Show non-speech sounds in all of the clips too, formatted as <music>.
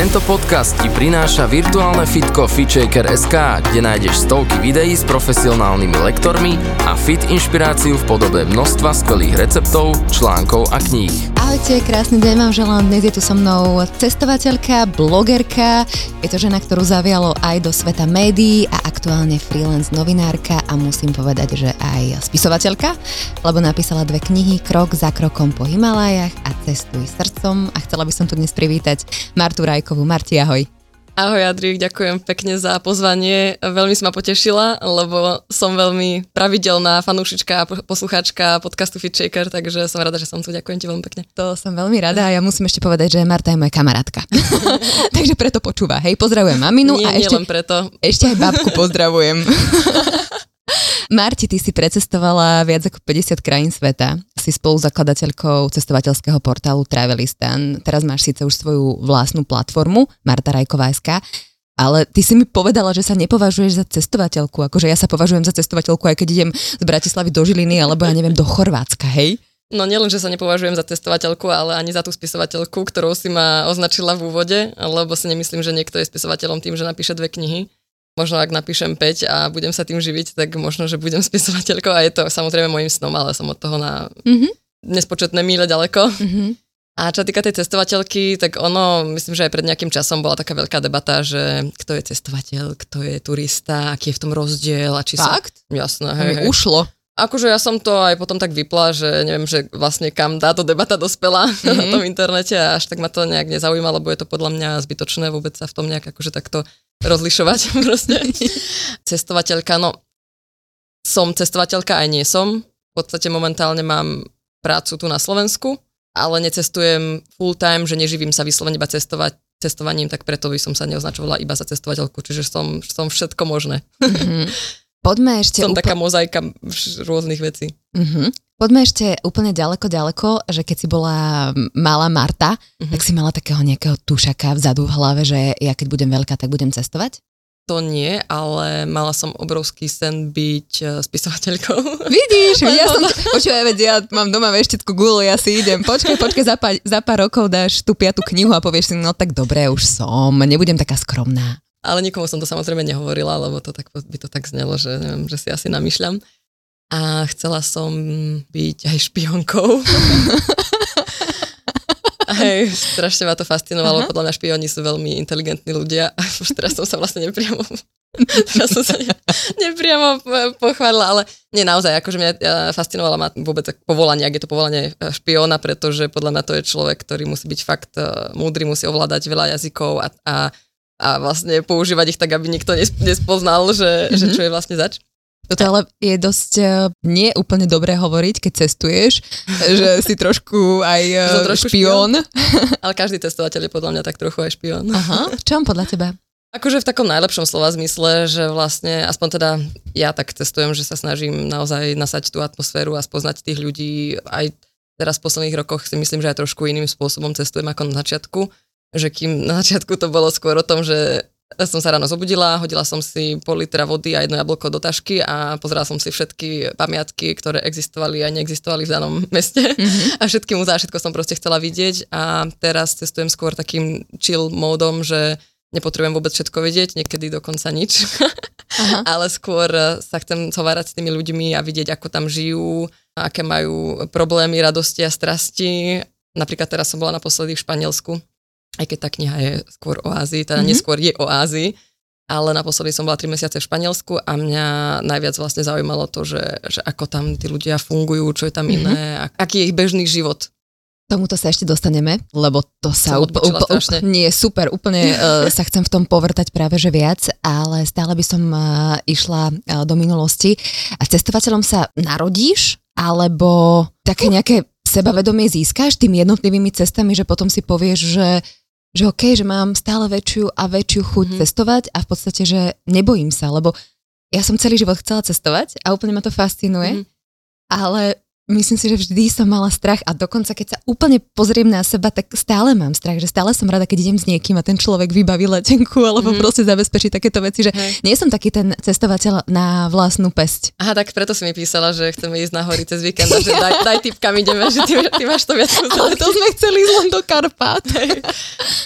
Tento podcast ti prináša virtuálne fitko FitShaker.sk, kde nájdeš stovky videí s profesionálnymi lektormi a fit inšpiráciu v podobe množstva skvelých receptov, článkov a kníh. Ahojte, krásny deň vám želám. Dnes je tu so mnou cestovateľka, blogerka. Je to žena, ktorú zavialo aj do sveta médií a aktuálne freelance novinárka a musím povedať, že aj spisovateľka, lebo napísala dve knihy Krok za krokom po Himalajach a Cestuj srdcom a chcela by som tu dnes privítať Martu Rajkovú. Marti, ahoj. Ahoj Adri, ďakujem pekne za pozvanie. Veľmi si ma potešila, lebo som veľmi pravidelná fanúšička a poslucháčka podcastu Fitshaker, takže som rada, že som tu. Ďakujem ti veľmi pekne. To som veľmi rada a ja musím ešte povedať, že Marta je moja kamarátka. <laughs> takže preto počúva. Hej, pozdravujem maminu nie, a ešte, preto. ešte aj babku pozdravujem. <laughs> Marti, ty si precestovala viac ako 50 krajín sveta. Si spoluzakladateľkou cestovateľského portálu Travelistan. Teraz máš síce už svoju vlastnú platformu, Marta Rajková.sk, ale ty si mi povedala, že sa nepovažuješ za cestovateľku. Akože ja sa považujem za cestovateľku, aj keď idem z Bratislavy do Žiliny, alebo ja neviem, do Chorvátska, hej? No nielen, že sa nepovažujem za testovateľku, ale ani za tú spisovateľku, ktorou si ma označila v úvode, lebo si nemyslím, že niekto je spisovateľom tým, že napíše dve knihy možno ak napíšem 5 a budem sa tým živiť, tak možno, že budem <laughs> spisovateľkou a je to samozrejme môjim snom, ale som od toho na mm-hmm. nespočetné míle ďaleko. Mm-hmm. A čo týka tej cestovateľky, tak ono, myslím, že aj pred nejakým časom bola taká veľká debata, že kto je cestovateľ, kto je turista, aký je v tom rozdiel a či Fakt? Som... Jasné, hej, hej. Ušlo. Akože ja som to aj potom tak vypla, že neviem, že vlastne kam táto debata dospela mm-hmm. <laughs> na tom internete a až tak ma to nejak nezaujíma, lebo je to podľa mňa zbytočné vôbec sa v tom nejak akože takto rozlišovať <laughs> proste. Cestovateľka, no som cestovateľka, aj nie som. V podstate momentálne mám prácu tu na Slovensku, ale necestujem full time, že neživím sa vyslovene iba cestovať, cestovaním, tak preto by som sa neoznačovala iba za cestovateľku, čiže som, som všetko možné. Mm-hmm. <laughs> Poďme ešte... Som úpl- taká mozaika rôznych vecí. Mm-hmm. Poďme ešte úplne ďaleko, ďaleko, že keď si bola malá Marta, mm-hmm. tak si mala takého nejakého tušaka vzadu v hlave, že ja keď budem veľká, tak budem cestovať? To nie, ale mala som obrovský sen byť e, spisovateľkou. <laughs> Vidíš, <laughs> ja som, počúvaj, veď ja mám doma veštetku gulu, ja si idem, počkaj, počkaj, za pár, za pár rokov dáš tú piatú knihu a povieš si, no tak dobre, už som, nebudem taká skromná. Ale nikomu som to samozrejme nehovorila, lebo to tak, by to tak znelo, že neviem, že si asi namýšľam a chcela som byť aj špionkou. <laughs> Hej, strašne ma to fascinovalo, Aha. podľa mňa špioni sú veľmi inteligentní ľudia a <laughs> už teraz som sa vlastne nepriamo <laughs> teraz som sa ne, nepriamo pochválila, ale nie naozaj, akože mňa fascinovala ma vôbec povolanie, ak je to povolanie e, špiona, pretože podľa mňa to je človek, ktorý musí byť fakt e, múdry, musí ovládať veľa jazykov a, a, a vlastne používať ich tak, aby nikto nespoznal, že, mm-hmm. že čo je vlastne zač. Toto ale je dosť uh, nie úplne dobré hovoriť, keď cestuješ, <laughs> že si trošku aj uh, trošku špión. špión. Ale každý testovateľ je podľa mňa tak trochu aj špión. Aha, čom podľa teba? Akože v takom najlepšom slova zmysle, že vlastne, aspoň teda ja tak testujem, že sa snažím naozaj nasať tú atmosféru a spoznať tých ľudí. Aj teraz v posledných rokoch si myslím, že aj trošku iným spôsobom cestujem ako na začiatku. Že kým na začiatku to bolo skôr o tom, že som sa ráno zobudila, hodila som si pol litra vody a jedno jablko do tašky a pozerala som si všetky pamiatky, ktoré existovali a neexistovali v danom <laughs> meste mm-hmm. a všetky muzea, všetko som proste chcela vidieť a teraz cestujem skôr takým chill módom, že nepotrebujem vôbec všetko vedieť, niekedy dokonca nič, Aha. <laughs> ale skôr sa chcem zhovárať s tými ľuďmi a vidieť, ako tam žijú, aké majú problémy, radosti a strasti. Napríklad teraz som bola naposledy v Španielsku aj keď tá kniha je skôr o Ázii, teda mm-hmm. neskôr je o Ázii, ale naposledy som bola 3 mesiace v Španielsku a mňa najviac vlastne zaujímalo to, že, že ako tam tí ľudia fungujú, čo je tam mm-hmm. iné, aký je ich bežný život. Tomuto sa ešte dostaneme, lebo to sa úplne, úplne, nie, super, úplne uh, <laughs> sa chcem v tom povrtať práve že viac, ale stále by som uh, išla uh, do minulosti. A cestovateľom sa narodíš, alebo také nejaké sebavedomie získáš tými jednotlivými cestami, že potom si povieš, že že OK, že mám stále väčšiu a väčšiu chuť mm. cestovať a v podstate, že nebojím sa, lebo ja som celý život chcela cestovať a úplne ma to fascinuje, mm. ale myslím si, že vždy som mala strach a dokonca keď sa úplne pozriem na seba, tak stále mám strach, že stále som rada, keď idem s niekým a ten človek vybaví letenku <laughs> alebo mm-hmm. proste zabezpečí takéto veci, že Hej. nie som taký ten cestovateľ na vlastnú pesť. Aha, tak preto si mi písala, že chceme ísť na hory cez víkend, že daj, daj typkam ideme, že ty, ty máš to viac <laughs> Ale to sme chceli ísť len do Karpát.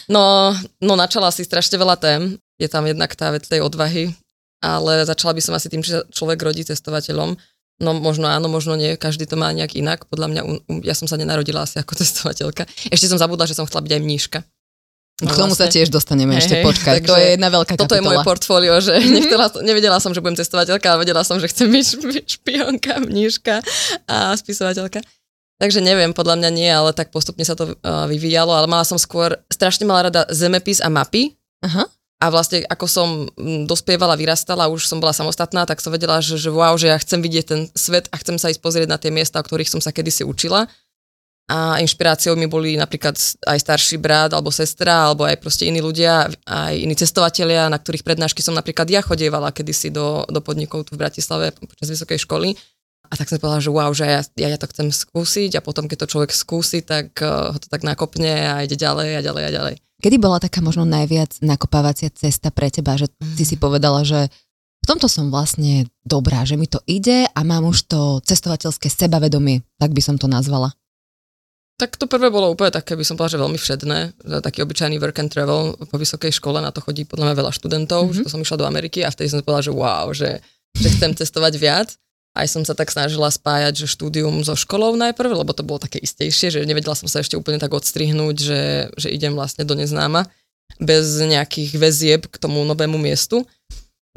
No, no načala si strašne veľa tém. Je tam jednak tá vec tej odvahy, ale začala by som asi tým, že človek rodí cestovateľom No možno áno, možno nie, každý to má nejak inak. Podľa mňa, ja som sa nenarodila asi ako <laughs> cestovateľka. Ešte som zabudla, že som chcela byť aj mníška. No, K tomu vlastne. sa tiež dostaneme, hej, ešte počkať, to je jedna veľká Toto kapitola. je moje portfólio, že mm-hmm. nechcela, nevedela som, že budem cestovateľka, ale vedela som, že chcem byť špionka, mníška a spisovateľka. Takže neviem, podľa mňa nie, ale tak postupne sa to uh, vyvíjalo, ale mala som skôr, strašne mala rada zemepis a mapy. Aha. A vlastne ako som mm, dospievala, vyrastala, už som bola samostatná, tak som vedela, že, že wow, že ja chcem vidieť ten svet a chcem sa ísť pozrieť na tie miesta, o ktorých som sa kedysi učila. A inšpiráciou mi boli napríklad aj starší brat alebo sestra, alebo aj proste iní ľudia, aj iní cestovatelia, na ktorých prednášky som napríklad ja chodievala kedysi do, do podnikov tu v Bratislave počas vysokej školy. A tak som povedala, že wow, že ja, ja, ja to chcem skúsiť a potom, keď to človek skúsi, tak uh, ho to tak nakopne a ide ďalej a ďalej a ďalej. Kedy bola taká možno najviac nakopávacia cesta pre teba, že ty si povedala, že v tomto som vlastne dobrá, že mi to ide a mám už to cestovateľské sebavedomie, tak by som to nazvala. Tak to prvé bolo úplne také, by som povedala, že veľmi všedné. Taký obyčajný work and travel po vysokej škole, na to chodí podľa mňa veľa študentov, mm-hmm. že to som išla do Ameriky a vtedy som si povedala, že wow, že, že chcem cestovať viac aj som sa tak snažila spájať, že štúdium so školou najprv, lebo to bolo také istejšie, že nevedela som sa ešte úplne tak odstrihnúť, že, že idem vlastne do neznáma bez nejakých väzieb k tomu novému miestu.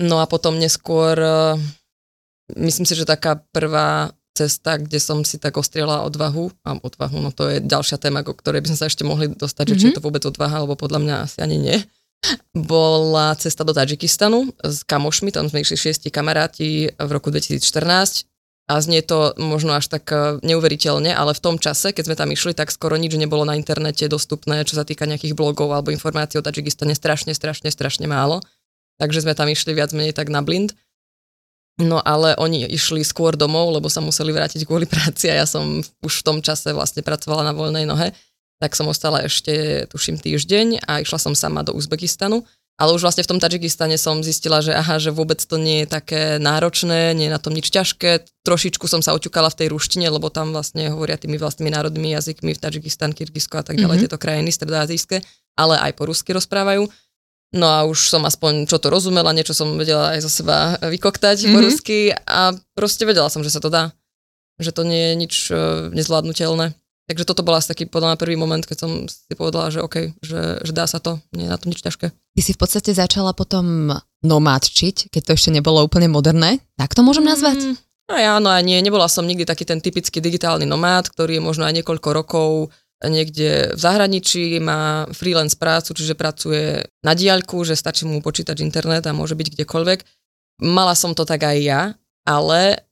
No a potom neskôr, eh, myslím si, že taká prvá cesta, kde som si tak ostriela odvahu, a odvahu, no to je ďalšia téma, o ktorej by sme sa ešte mohli dostať, mm-hmm. že či je mhm. to vôbec odvaha, alebo podľa mňa asi ani nie bola cesta do Tadžikistanu s kamošmi, tam sme išli šiesti kamaráti v roku 2014 a znie to možno až tak e, neuveriteľne, ale v tom čase, keď sme tam išli, tak skoro nič nebolo na internete dostupné, čo sa týka nejakých blogov alebo informácií o Tadžikistane, strašne, strašne, strašne málo. Takže sme tam išli viac menej tak na blind. No ale oni išli skôr domov, lebo sa museli vrátiť kvôli práci a ja som už v tom čase vlastne pracovala na voľnej nohe tak som ostala ešte, tuším, týždeň a išla som sama do Uzbekistanu. Ale už vlastne v tom Tadžikistane som zistila, že aha, že vôbec to nie je také náročné, nie je na tom nič ťažké. Trošičku som sa oťukala v tej ruštine, lebo tam vlastne hovoria tými vlastnými národnými jazykmi v Tadžikistan, Kyrgyzsko a tak ďalej, mm-hmm. tieto krajiny stredoazijské, ale aj po rusky rozprávajú. No a už som aspoň čo to rozumela, niečo som vedela aj zo seba vykoktať mm-hmm. po mhm. rusky a proste vedela som, že sa to dá. Že to nie je nič uh, nezvládnutelné. Takže toto bol asi taký podľa mňa prvý moment, keď som si povedala, že OK, že, že dá sa to, nie je na to nič ťažké. Ty si v podstate začala potom nomádčiť, keď to ešte nebolo úplne moderné, tak to môžem nazvať? Mm, no ja, no a nie, nebola som nikdy taký ten typický digitálny nomád, ktorý je možno aj niekoľko rokov niekde v zahraničí, má freelance prácu, čiže pracuje na diaľku, že stačí mu počítať internet a môže byť kdekoľvek. Mala som to tak aj ja, ale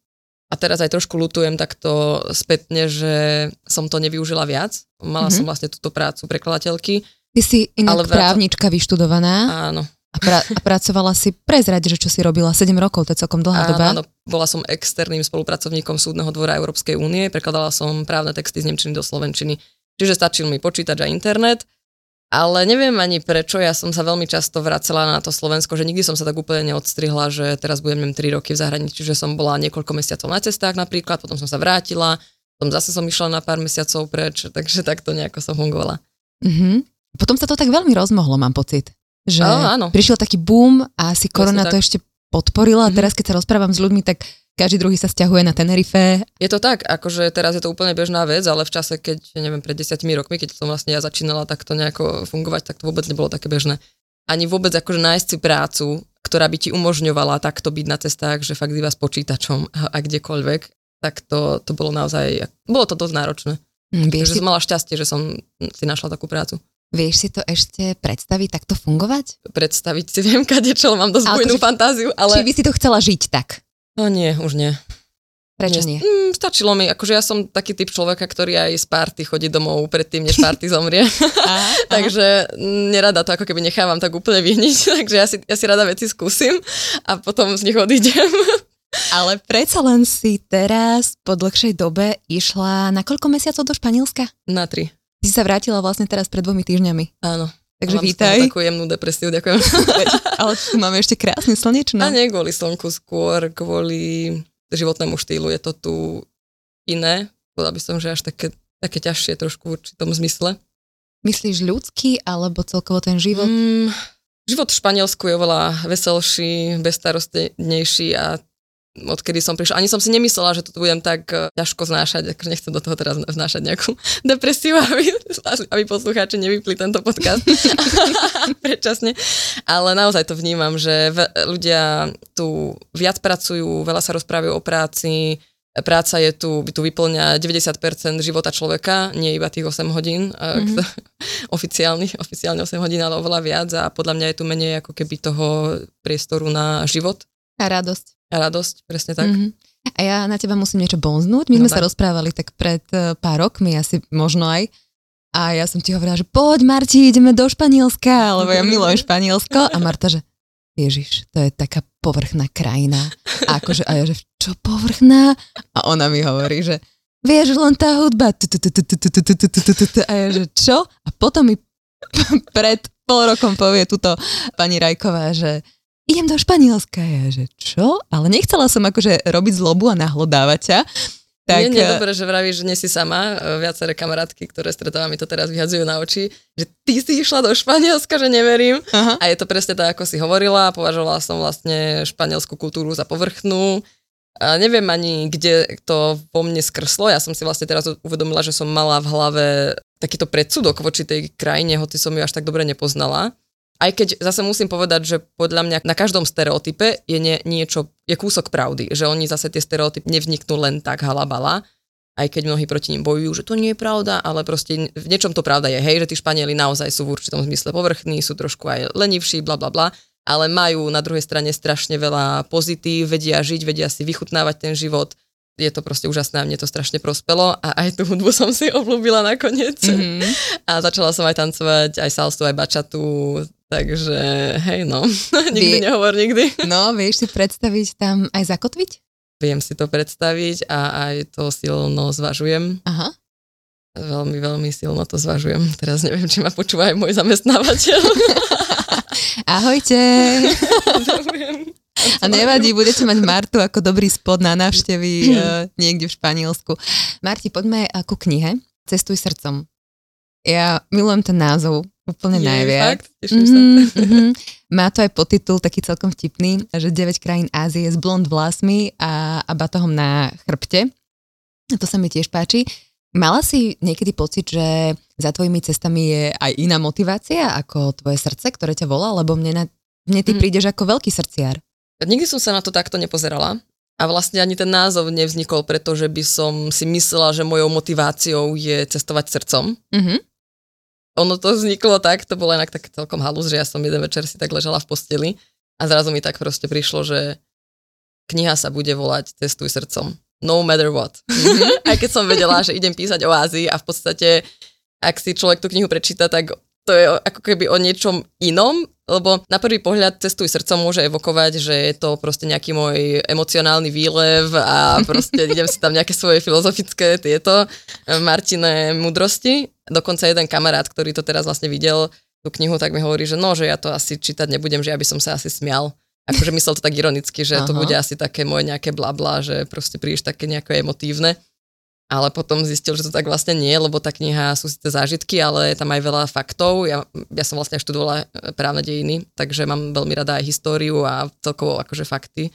a teraz aj trošku lutujem takto spätne, že som to nevyužila viac. Mala mm-hmm. som vlastne túto prácu prekladateľky. Ty si inak ale právnička vyštudovaná. Áno. A, pra- a pracovala si, prezrať, že čo si robila, 7 rokov, to je celkom dlhá áno, doba. Áno, bola som externým spolupracovníkom Súdneho dvora Európskej únie, prekladala som právne texty z Nemčiny do Slovenčiny. Čiže stačil mi počítač a internet ale neviem ani prečo, ja som sa veľmi často vracela na to Slovensko, že nikdy som sa tak úplne neodstrihla, že teraz budem 3 roky v zahraničí, že som bola niekoľko mesiacov na cestách napríklad, potom som sa vrátila, potom zase som išla na pár mesiacov preč, <laughs> takže takto nejako som fungovala. Mm-hmm. Potom sa to tak veľmi rozmohlo, mám pocit. Že áno, áno. prišiel taký boom a asi korona to ešte podporila a mhm. teraz keď sa rozprávam s ľuďmi, tak každý druhý sa stiahuje na Tenerife. Je to tak, akože teraz je to úplne bežná vec, ale v čase, keď, neviem, pred desiatimi rokmi, keď som vlastne ja začínala takto nejako fungovať, tak to vôbec nebolo také bežné. Ani vôbec akože nájsť si prácu, ktorá by ti umožňovala takto byť na cestách, že fakt iba s počítačom a, a kdekoľvek, tak to, to bolo naozaj, bolo to dosť náročné. Mm, vieš Takže si... som mala šťastie, že som si našla takú prácu. Vieš si to ešte predstaviť, takto fungovať? Predstaviť si viem, kade čo, mám dosť bujnú fantáziu, ale... Či by si to chcela žiť tak? No nie, už nie. Prečo nie? Mm, stačilo mi, akože ja som taký typ človeka, ktorý aj z party chodí domov predtým, než party zomrie. <laughs> <laughs> aha, takže nerada to ako keby nechávam tak úplne vyhniť, <laughs> takže ja si, ja si rada veci skúsim a potom z nich odídem. Ale predsa len si teraz po dlhšej dobe išla na koľko mesiacov do Španielska? Na tri. Ty sa vrátila vlastne teraz pred dvomi týždňami. Áno. Takže Mám vítaj. takú jemnú depresiu, ďakujem. <laughs> Ale tu máme ešte krásne slnečno. A nie kvôli slnku, skôr kvôli životnému štýlu. Je to tu iné. Povedal by som, že až také, také ťažšie trošku v určitom zmysle. Myslíš ľudský alebo celkovo ten život? Mm, život v Španielsku je oveľa veselší, bezstarostnejší a odkedy som prišla. Ani som si nemyslela, že to budem tak eh, ťažko znášať, akože nechcem do toho teraz vnášať nejakú <laughs> depresiu, aby, aby poslucháči nevypli tento podcast <laughs> predčasne. Ale naozaj to vnímam, že ľudia tu viac pracujú, veľa sa rozprávajú o práci, práca je tu, tu vyplňa 90% života človeka, nie iba tých 8 hodín, mm-hmm. <laughs> oficiálnych, oficiálne 8 hodín, ale oveľa viac a podľa mňa je tu menej ako keby toho priestoru na život. A radosť. A radosť, presne tak. Mm-hmm. A ja na teba musím niečo bonznúť. My no sme tak. sa rozprávali tak pred e, pár rokmi, asi možno aj. A ja som ti hovorila, že poď Marti, ideme do Španielska, lebo ja milujem Španielsko. A Marta, že Ježiš, to je taká povrchná krajina. A akože, a ja, že čo povrchná? A ona mi hovorí, že vieš, len tá hudba. A ja, že čo? A potom mi pred pol rokom povie túto pani Rajková, že idem do Španielska. Ja, že čo? Ale nechcela som akože robiť zlobu a nahlodávať ťa. Tak, nie, nie, dobre, že vravíš, že nie si sama. Viaceré kamarátky, ktoré stretávam, mi to teraz vyhadzujú na oči, že ty si išla do Španielska, že neverím. Aha. A je to presne tak, ako si hovorila. Považovala som vlastne španielskú kultúru za povrchnú. A neviem ani, kde to vo mne skrslo. Ja som si vlastne teraz uvedomila, že som mala v hlave takýto predsudok voči tej krajine, hoci som ju až tak dobre nepoznala. Aj keď zase musím povedať, že podľa mňa na každom stereotype je nie, niečo, je kúsok pravdy, že oni zase tie stereotypy nevzniknú len tak halabala, aj keď mnohí proti ním bojujú, že to nie je pravda, ale proste v niečom to pravda je, hej, že tí Španieli naozaj sú v určitom zmysle povrchní, sú trošku aj lenivší, bla bla bla, ale majú na druhej strane strašne veľa pozitív, vedia žiť, vedia si vychutnávať ten život, je to proste úžasné a mne to strašne prospelo a aj tú hudbu som si <laughs> obľúbila nakoniec. Mm-hmm. A začala som aj tancovať, aj salsu, aj bačatu, takže hej no, <laughs> nikdy Vie... nehovor nikdy. <laughs> No, vieš si predstaviť tam aj zakotviť? Viem si to predstaviť a aj to silno zvažujem. Aha. Veľmi, veľmi silno to zvažujem. Teraz neviem, či ma počúva aj môj zamestnávateľ. <laughs> Ahojte. A nevadí, budete mať Martu ako dobrý spod na návštevy uh, <clears throat> niekde v Španielsku. Marti, poďme uh, ku knihe Cestuj srdcom. Ja milujem ten názov úplne Je, najviac. Fakt? mm-hmm, mm-hmm. <laughs> Má to aj podtitul taký celkom vtipný, že 9 krajín Ázie s blond vlasmi a, a batohom na chrbte. To sa mi tiež páči. Mala si niekedy pocit, že za tvojimi cestami je aj iná motivácia ako tvoje srdce, ktoré ťa volá? Lebo mne, na, mne ty mm. prídeš ako veľký srdciar. Nikdy som sa na to takto nepozerala. A vlastne ani ten názov nevznikol, pretože by som si myslela, že mojou motiváciou je cestovať srdcom. Mm-hmm. Ono to vzniklo tak, to bolo inak tak celkom halus, že ja som jeden večer si tak ležala v posteli a zrazu mi tak proste prišlo, že kniha sa bude volať Cestuj srdcom. No matter what. Mm-hmm. <laughs> Aj keď som vedela, že idem písať o Ázii a v podstate, ak si človek tú knihu prečíta, tak to je ako keby o niečom inom, lebo na prvý pohľad cestuj srdcom môže evokovať, že je to proste nejaký môj emocionálny výlev a proste <laughs> idem si tam nejaké svoje filozofické tieto eh, Martine mudrosti. Dokonca jeden kamarát, ktorý to teraz vlastne videl, tú knihu, tak mi hovorí, že no, že ja to asi čítať nebudem, že ja by som sa asi smial. Akože myslel to tak ironicky, že Aha. to bude asi také moje nejaké blabla, že proste príliš také nejaké emotívne ale potom zistil, že to tak vlastne nie, lebo tá kniha sú síce zážitky, ale je tam aj veľa faktov. Ja, ja som vlastne študovala e, právne dejiny, takže mám veľmi rada aj históriu a celkovo akože fakty.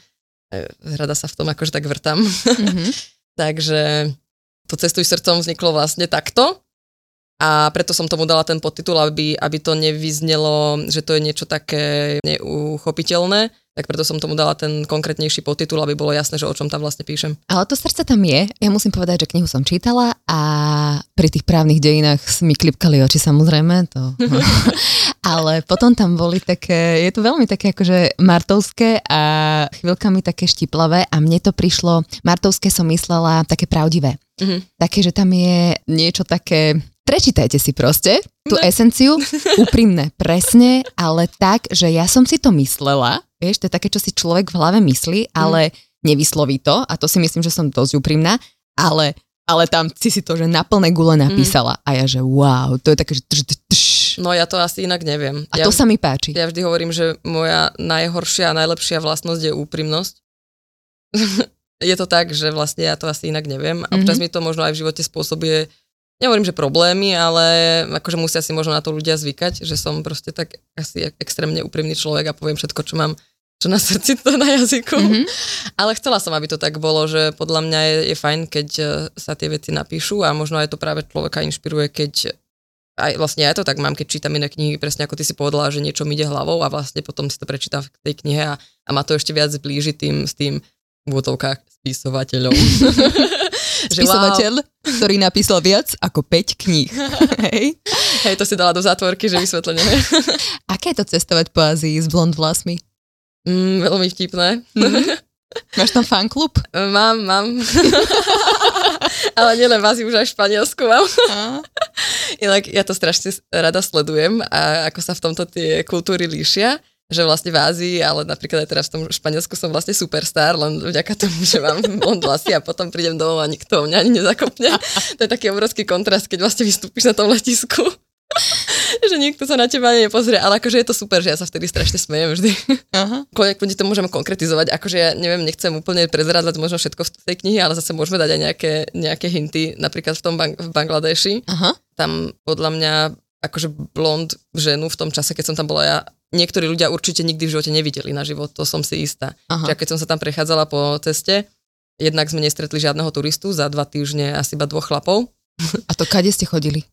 E, rada sa v tom akože tak vrtam. Mm-hmm. <laughs> takže to Cestuj srdcom vzniklo vlastne takto a preto som tomu dala ten podtitul, aby, aby to nevyznelo, že to je niečo také neuchopiteľné, tak preto som tomu dala ten konkrétnejší podtitul, aby bolo jasné, že o čom tam vlastne píšem. Ale to srdce tam je. Ja musím povedať, že knihu som čítala a pri tých právnych dejinách mi klipkali oči samozrejme. To... <laughs> Ale potom tam boli také, je to veľmi také akože martovské a chvíľkami také štiplavé a mne to prišlo, martovské som myslela také pravdivé. Mm-hmm. Také, že tam je niečo také Prečítajte si proste tú no. esenciu, úprimne, presne, ale tak, že ja som si to myslela, vieš, to je také, čo si človek v hlave myslí, ale mm. nevysloví to a to si myslím, že som dosť úprimná, ale ale tam si si to, že na plné gule mhm. napísala. Mm. A ja, že wow, to je také, že trž, trž. No ja to asi inak neviem. A ja, to sa mi páči. Ja vždy hovorím, že moja najhoršia a najlepšia vlastnosť je úprimnosť. <laughs> je to tak, že vlastne ja to asi inak neviem. A mm-hmm. mi to možno aj v živote spôsobuje, nehovorím, že problémy, ale akože musia si možno na to ľudia zvykať, že som proste tak asi extrémne úprimný človek a poviem všetko, čo mám čo na <laughs> srdci, to na jazyku. Mm-hmm. Ale chcela som, aby to tak bolo, že podľa mňa je, je fajn, keď e, sa tie veci napíšu a možno aj to práve človeka inšpiruje, keď aj vlastne aj to tak mám, keď čítam iné knihy, presne ako ty si povedala, že niečo mi ide hlavou a vlastne potom si to prečítam v tej knihe a, a ma to ešte viac zblíži tým, s tým v spisovateľom. <laughs> Spisovateľ, wow. ktorý napísal viac ako 5 kníh. <laughs> Hej. Hej, to si dala do zátvorky, že vysvetlenie. <laughs> Aké je to cestovať po Ázii s blond vlasmi? Mm, veľmi vtipné. Mm-hmm. <laughs> Máš tam fanklub? Mám, mám. Ale nielen v Ázii, už aj v Španielsku mám. Inak ja to strašne rada sledujem a ako sa v tomto tie kultúry líšia že vlastne v Ázii, ale napríklad aj teraz v tom Španielsku som vlastne superstar, len vďaka tomu, že mám <laughs> blond vlasy a potom prídem domov a nikto mňa ani nezakopne. <laughs> To je taký obrovský kontrast, keď vlastne vystúpiš na tom letisku <laughs> že nikto sa na teba nepozrie, ale akože je to super, že ja sa vtedy strašne smejem vždy. Aha. Kľudne to môžeme konkretizovať, akože ja neviem, nechcem úplne prezrádzať možno všetko v tej knihe, ale zase môžeme dať aj nejaké, nejaké hinty, napríklad v tom bang- v Bangladeši. Aha. Tam podľa mňa akože blond ženu v tom čase, keď som tam bola ja, niektorí ľudia určite nikdy v živote nevideli na život, to som si istá. Aha. Čiže keď som sa tam prechádzala po ceste, jednak sme nestretli žiadneho turistu, za dva týždne asi iba dvoch chlapov. <laughs> A to kade ste chodili?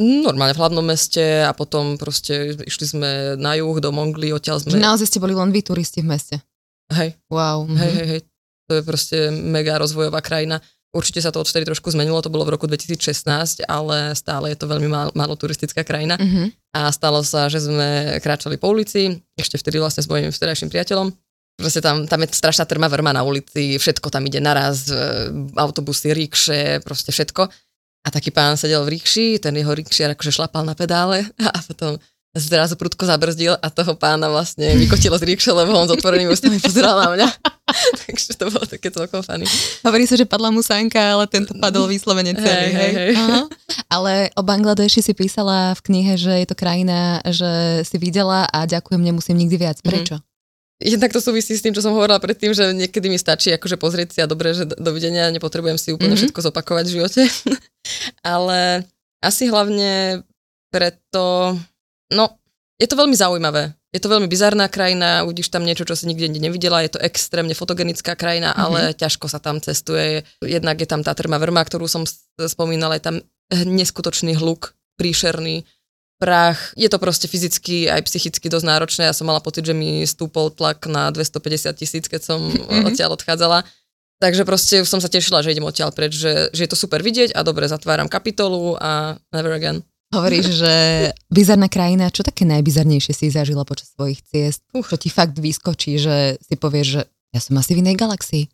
Normálne v hlavnom meste a potom proste išli sme na juh do Mongli, odtiaľ sme... Že naozaj ste boli len vy turisti v meste? Hej. Wow. Hej, mhm. hej, hej. To je proste mega rozvojová krajina. Určite sa to odvtedy trošku zmenilo, to bolo v roku 2016, ale stále je to veľmi málo, málo turistická krajina. Uh-huh. A stalo sa, že sme kráčali po ulici, ešte vtedy vlastne s mojim vtedajším priateľom. Proste tam, tam je strašná trma vrma na ulici, všetko tam ide naraz, e, autobusy, rikše, proste všetko. A taký pán sedel v rikši, ten jeho rikšiar akože šlapal na pedále <laughs> a potom zrazu prudko zabrzdil a toho pána vlastne vykotilo z rikše, lebo on s otvorenými ústami pozeral na mňa. <laughs> Takže to bolo také celkom funny. Hovorí sa, že padla mu sánka, ale tento padol vyslovene celý, hej? hej, hej. Aha. Ale o Bangladeši si písala v knihe, že je to krajina, že si videla a ďakujem, nemusím nikdy viac. Mhm. Prečo? Mm. Jednak to súvisí s tým, čo som hovorila predtým, že niekedy mi stačí akože pozrieť si a dobre, že dovidenia, nepotrebujem si úplne mm-hmm. všetko zopakovať v živote. <laughs> Ale asi hlavne preto, no, je to veľmi zaujímavé. Je to veľmi bizarná krajina, uvidíš tam niečo, čo si nikde nevidela, je to extrémne fotogenická krajina, mm-hmm. ale ťažko sa tam cestuje. Jednak je tam tá trma vrma, ktorú som spomínala, je tam neskutočný hluk, príšerný prach. Je to proste fyzicky aj psychicky dosť náročné. Ja som mala pocit, že mi stúpol tlak na 250 tisíc, keď som mm-hmm. odtiaľ odchádzala. Takže proste som sa tešila, že idem odtiaľ preč, že, že je to super vidieť a dobre, zatváram kapitolu a never again. Hovoríš, že bizarná krajina, čo také najbizarnejšie si zažila počas svojich ciest? Čo ti fakt vyskočí, že si povieš, že ja som asi v inej galaxii?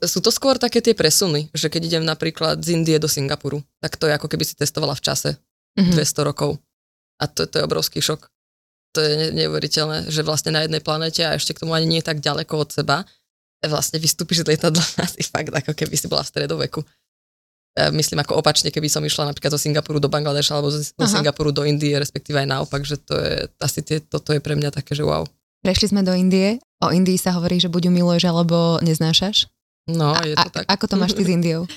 Sú to skôr také tie presuny, že keď idem napríklad z Indie do Singapuru, tak to je ako keby si testovala v čase mm-hmm. 200 rokov. A to, to je obrovský šok. To je neuveriteľné, že vlastne na jednej planete a ešte k tomu ani nie tak ďaleko od seba vlastne vystúpiš z lietadla <laughs> asi fakt ako keby si bola v stredoveku. Ja myslím ako opačne, keby som išla napríklad zo Singapuru do Bangladeša alebo zo Aha. Singapuru do Indie, respektíve aj naopak, že to je, asi tie, toto je pre mňa také, že wow. Prešli sme do Indie. O Indii sa hovorí, že buď ju miluješ, alebo neznášaš. No, je to a, tak. Ako to máš ty s <laughs> Indiou?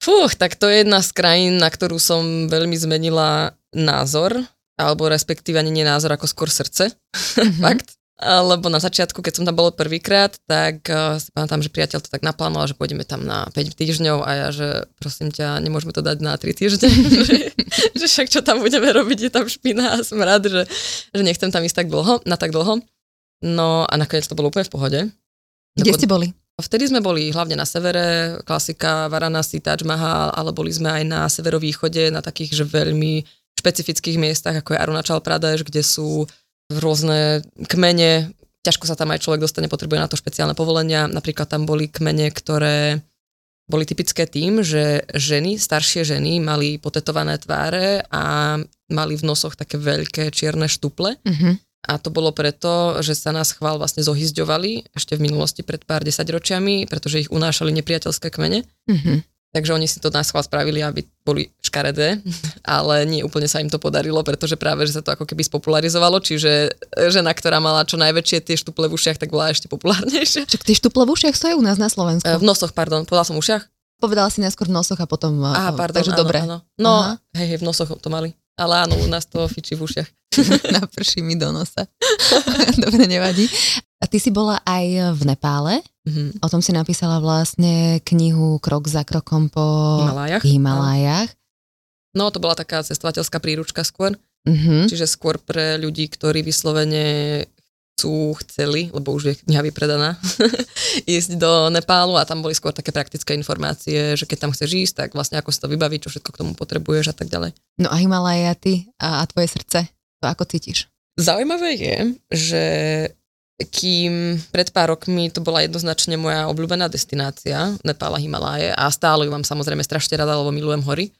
Fúch, tak to je jedna z krajín, na ktorú som veľmi zmenila názor, alebo respektíve ani nie názor, ako skôr srdce. Mm-hmm. <laughs> Fakt. Lebo na začiatku, keď som tam bol prvýkrát, tak uh, si pamätám, že priateľ to tak naplánoval, že pôjdeme tam na 5 týždňov a ja, že prosím ťa, nemôžeme to dať na 3 týždne, <laughs> že, že však čo tam budeme robiť, je tam špina a som rád, že, že nechcem tam ísť tak dlho, na tak dlho. No a nakoniec to bolo úplne v pohode. Kde ste boli? Vtedy sme boli hlavne na severe, klasika Varanasi, Taj Mahal, ale boli sme aj na severovýchode, na takých, že veľmi špecifických miestach, ako je Arunachal Pradesh, kde sú rôzne kmene, ťažko sa tam aj človek dostane, potrebuje na to špeciálne povolenia. Napríklad tam boli kmene, ktoré boli typické tým, že ženy, staršie ženy mali potetované tváre a mali v nosoch také veľké čierne štuple. Mm-hmm. a to bolo preto, že sa nás chvál vlastne zohyzďovali ešte v minulosti pred pár desaťročiami, pretože ich unášali nepriateľské kmene. Mm-hmm. Takže oni si to na schvál spravili, aby boli škaredé, ale nie úplne sa im to podarilo, pretože práve, že sa to ako keby spopularizovalo, čiže žena, ktorá mala čo najväčšie tie štuple v ušiach, tak bola ešte populárnejšia. Čo tie štuple v ušiach sú aj u nás na Slovensku? V nosoch, pardon, povedala som ušiach? Povedala si najskôr v nosoch a potom... Aha, pardon, takže áno, dobre. Áno. No, Aha. hej, hej, v nosoch to mali. Ale áno, u nás to fičí v ušiach. <laughs> Naprší mi do nosa. <laughs> Dobre, nevadí. A ty si bola aj v Nepále. Mm-hmm. O tom si napísala vlastne knihu Krok za krokom po Himalájach. Himalájach. No, to bola taká cestovateľská príručka skôr. Mm-hmm. Čiže skôr pre ľudí, ktorí vyslovene chcú, chceli, lebo už je kniha vypredaná, <laughs> ísť do Nepálu a tam boli skôr také praktické informácie, že keď tam chceš ísť, tak vlastne ako si to vybaviť, čo všetko k tomu potrebuješ a tak ďalej. No a Himalaja ty a, a tvoje srdce, to ako cítiš? Zaujímavé je, že kým pred pár rokmi to bola jednoznačne moja obľúbená destinácia, Nepála Himaláje a stále ju mám samozrejme strašne rada, lebo milujem hory,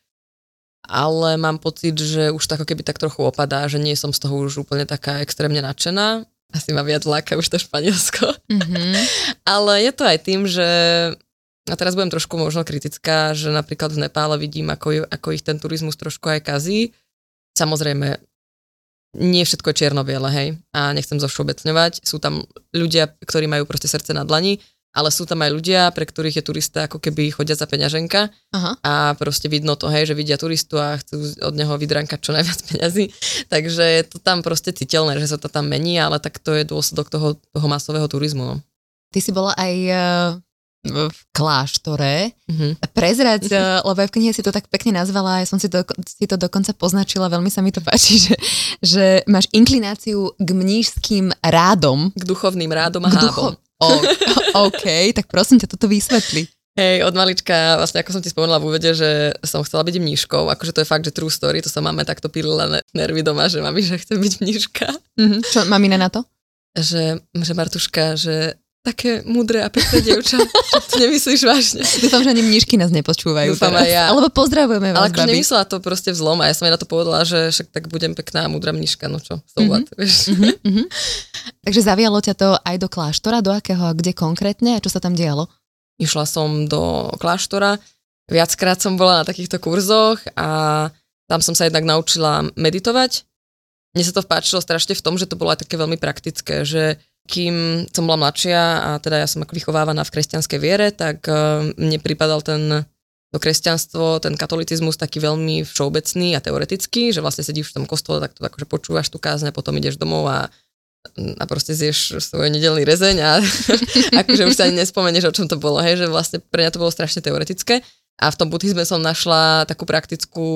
ale mám pocit, že už tak ako keby tak trochu opadá, že nie som z toho už úplne taká extrémne nadšená asi ma viac láka už to Španielsko. Mm-hmm. <laughs> Ale je to aj tým, že a teraz budem trošku možno kritická, že napríklad v Nepále vidím, ako, ako ich ten turizmus trošku aj kazí. Samozrejme, nie všetko je čierno-biele, hej, a nechcem zovšeobecňovať. Sú tam ľudia, ktorí majú proste srdce na dlani ale sú tam aj ľudia, pre ktorých je turista ako keby chodia za peňaženka Aha. a proste vidno to, hej, že vidia turistu a chcú od neho vydrankať čo najviac peňazí. <laughs> Takže je to tam proste citeľné, že sa to tam mení, ale tak to je dôsledok toho, toho masového turizmu. No. Ty si bola aj eh, v kláštore. Mm-hmm. Prezrať, mm-hmm. <laughs> lebo aj v knihe si to tak pekne nazvala, ja som si to, si to dokonca poznačila, veľmi sa mi to páči, <laughs> že, že máš inklináciu k mnížským rádom. K duchovným rádom a hábom. Ducho- O, OK, tak prosím ťa, toto vysvetli. Hej, od malička, vlastne ako som ti spomenula v úvede, že som chcela byť mníškou, akože to je fakt, že true story, to sa máme takto pilila nervy doma, že mami, že chcem byť mníška. Mm-hmm. Čo mamina na to? Že, že Martuška, že také múdre a pekné dievča. to nemyslíš vážne. Dúfam, že ani mníšky nás nepočúvajú Dúfam teraz. ja. Alebo pozdravujeme vás, Ale akože nemyslela to proste vzlom a ja som jej na to povedala, že však tak budem pekná a múdra mníška, no čo, so mm-hmm. vieš. Mm-hmm. Takže zavialo ťa to aj do kláštora, do akého a kde konkrétne a čo sa tam dialo? Išla som do kláštora, viackrát som bola na takýchto kurzoch a tam som sa jednak naučila meditovať. Mne sa to páčilo strašne v tom, že to bolo aj také veľmi praktické, že kým som bola mladšia a teda ja som ako vychovávaná v kresťanskej viere, tak uh, mne pripadal ten to kresťanstvo, ten katolicizmus taký veľmi všeobecný a teoretický, že vlastne sedíš v tom kostole, tak to akože počúvaš tu kázne, potom ideš domov a a proste zješ svoj nedelný rezeň a <laughs> akože už sa ani nespomenieš, o čom to bolo, hej, že vlastne pre mňa to bolo strašne teoretické. A v tom buddhizme som našla takú praktickú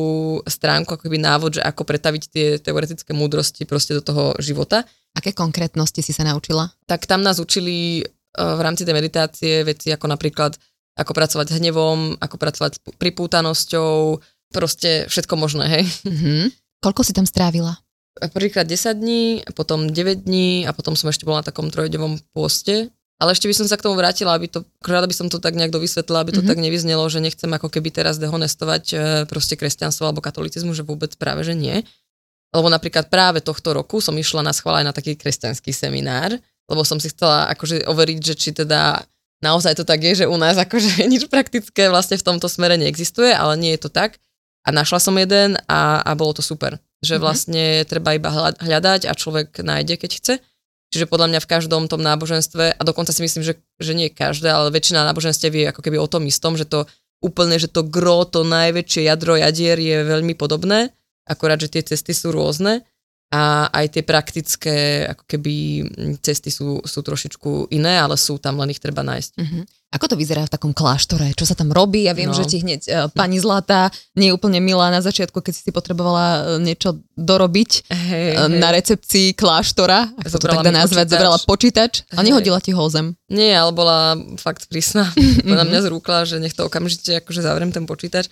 stránku, ako keby návod, že ako pretaviť tie teoretické múdrosti proste do toho života. Aké konkrétnosti si sa naučila? Tak tam nás učili v rámci tej meditácie veci ako napríklad ako pracovať s hnevom, ako pracovať s pripútanosťou, proste všetko možné, hej. Mm-hmm. Koľko si tam strávila? prvýkrát 10 dní, potom 9 dní a potom som ešte bola na takom trojdňovom pôste. Ale ešte by som sa k tomu vrátila, aby to, rada by som to tak nejak dovysvetlila, aby to mm-hmm. tak nevyznelo, že nechcem ako keby teraz dehonestovať e, proste kresťanstvo alebo katholicizmu, že vôbec práve, že nie. Lebo napríklad práve tohto roku som išla na schvál aj na taký kresťanský seminár, lebo som si chcela akože overiť, že či teda naozaj to tak je, že u nás akože <laughs> nič praktické vlastne v tomto smere neexistuje, ale nie je to tak. A našla som jeden a, a bolo to super že mhm. vlastne treba iba hľadať a človek nájde, keď chce. Čiže podľa mňa v každom tom náboženstve, a dokonca si myslím, že, že nie každé, ale väčšina náboženstiev je ako keby o tom istom, že to úplne, že to gro, to najväčšie jadro jadier je veľmi podobné, akorát, že tie cesty sú rôzne a aj tie praktické ako keby cesty sú, sú trošičku iné, ale sú tam, len ich treba nájsť. Uh-huh. Ako to vyzerá v takom kláštore? Čo sa tam robí? Ja viem, no. že ti hneď uh, pani Zlata nie je úplne milá na začiatku, keď si potrebovala uh, niečo dorobiť hey, uh, hey. na recepcii kláštora, ak to tak dá nazvať, zobrala počítač a nehodila ti ho zem. Nie, ale bola fakt prísna. <laughs> na <laughs> mňa zrúkla, že nech to okamžite akože zavriem ten počítač.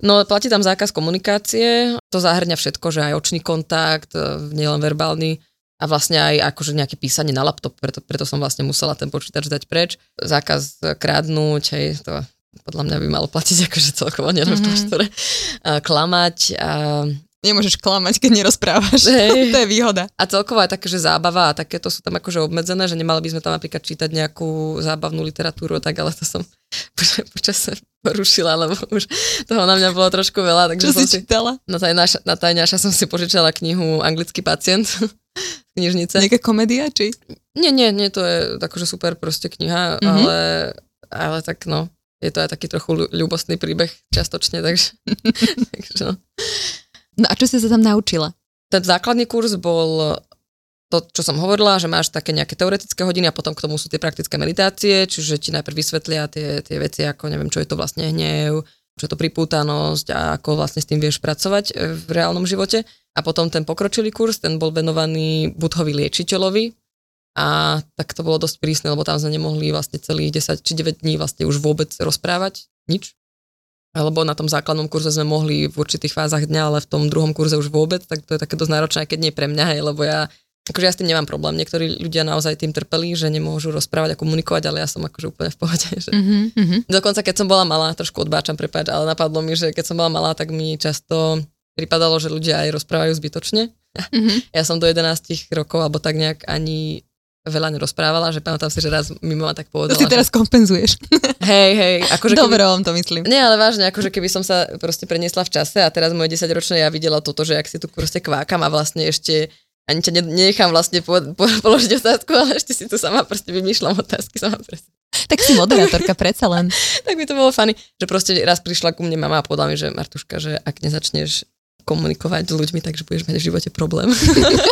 No platí tam zákaz komunikácie, to zahrňa všetko, že aj očný kontakt, e, nielen verbálny a vlastne aj akože nejaké písanie na laptop, preto, preto som vlastne musela ten počítač dať preč. Zákaz krádnuť, hej, to podľa mňa by malo platiť <laughs> akože celkovo nielen mm-hmm. Klamať a Nemôžeš klamať, keď nerozprávaš. Hey. <laughs> to je výhoda. A celkovo aj také, že zábava a takéto sú tam akože obmedzené, že nemali by sme tam napríklad čítať nejakú zábavnú literatúru, tak ale to som <laughs> počas porušila, lebo už toho na mňa bolo trošku veľa. Takže Čo si čítala? Na tajnáša, na tajnáša som si požičala knihu Anglický pacient <laughs> knižnice. Nejaká komédia, či? Nie, nie, nie, to je akože super proste kniha, mm-hmm. ale, ale tak no, je to aj taký trochu ľubostný príbeh častočne, takže, takže no. No a čo si sa tam naučila? Ten základný kurz bol to, čo som hovorila, že máš také nejaké teoretické hodiny a potom k tomu sú tie praktické meditácie, čiže ti najprv vysvetlia tie, tie veci, ako neviem, čo je to vlastne hnev, čo je to pripútanosť a ako vlastne s tým vieš pracovať e, v reálnom živote. A potom ten pokročilý kurz, ten bol venovaný budhovi liečiteľovi a tak to bolo dosť prísne, lebo tam sme nemohli vlastne celých 10 či 9 dní vlastne už vôbec rozprávať nič alebo na tom základnom kurze sme mohli v určitých fázach dňa, ale v tom druhom kurze už vôbec, tak to je také dosť náročné, keď nie pre mňa, hej, lebo ja, akože ja s tým nemám problém. Niektorí ľudia naozaj tým trpeli, že nemôžu rozprávať a komunikovať, ale ja som akože úplne v pohode. <laughs> Že... Mm-hmm. Dokonca keď som bola malá, trošku odbáčam, prepáč, ale napadlo mi, že keď som bola malá, tak mi často pripadalo, že ľudia aj rozprávajú zbytočne. Mm-hmm. Ja som do 11 rokov, alebo tak nejak ani veľa nerozprávala, že pamätám si, že raz mi mama tak povedala. To si teraz že... kompenzuješ. <laughs> Hej, hej. Akože Dobre, keby... to myslím. Nie, ale vážne, akože keby som sa proste preniesla v čase a teraz moje 10 ročné ja videla toto, že ak si tu proste kvákam a vlastne ešte ani ťa nenechám vlastne po, po, položiť otázku, ale ešte si tu sama proste vymýšľam otázky sama proste. Tak si moderátorka predsa len. <laughs> tak by to bolo fany, že proste raz prišla ku mne mama a povedala mi, že Martuška, že ak nezačneš komunikovať s ľuďmi, takže budeš mať v živote problém.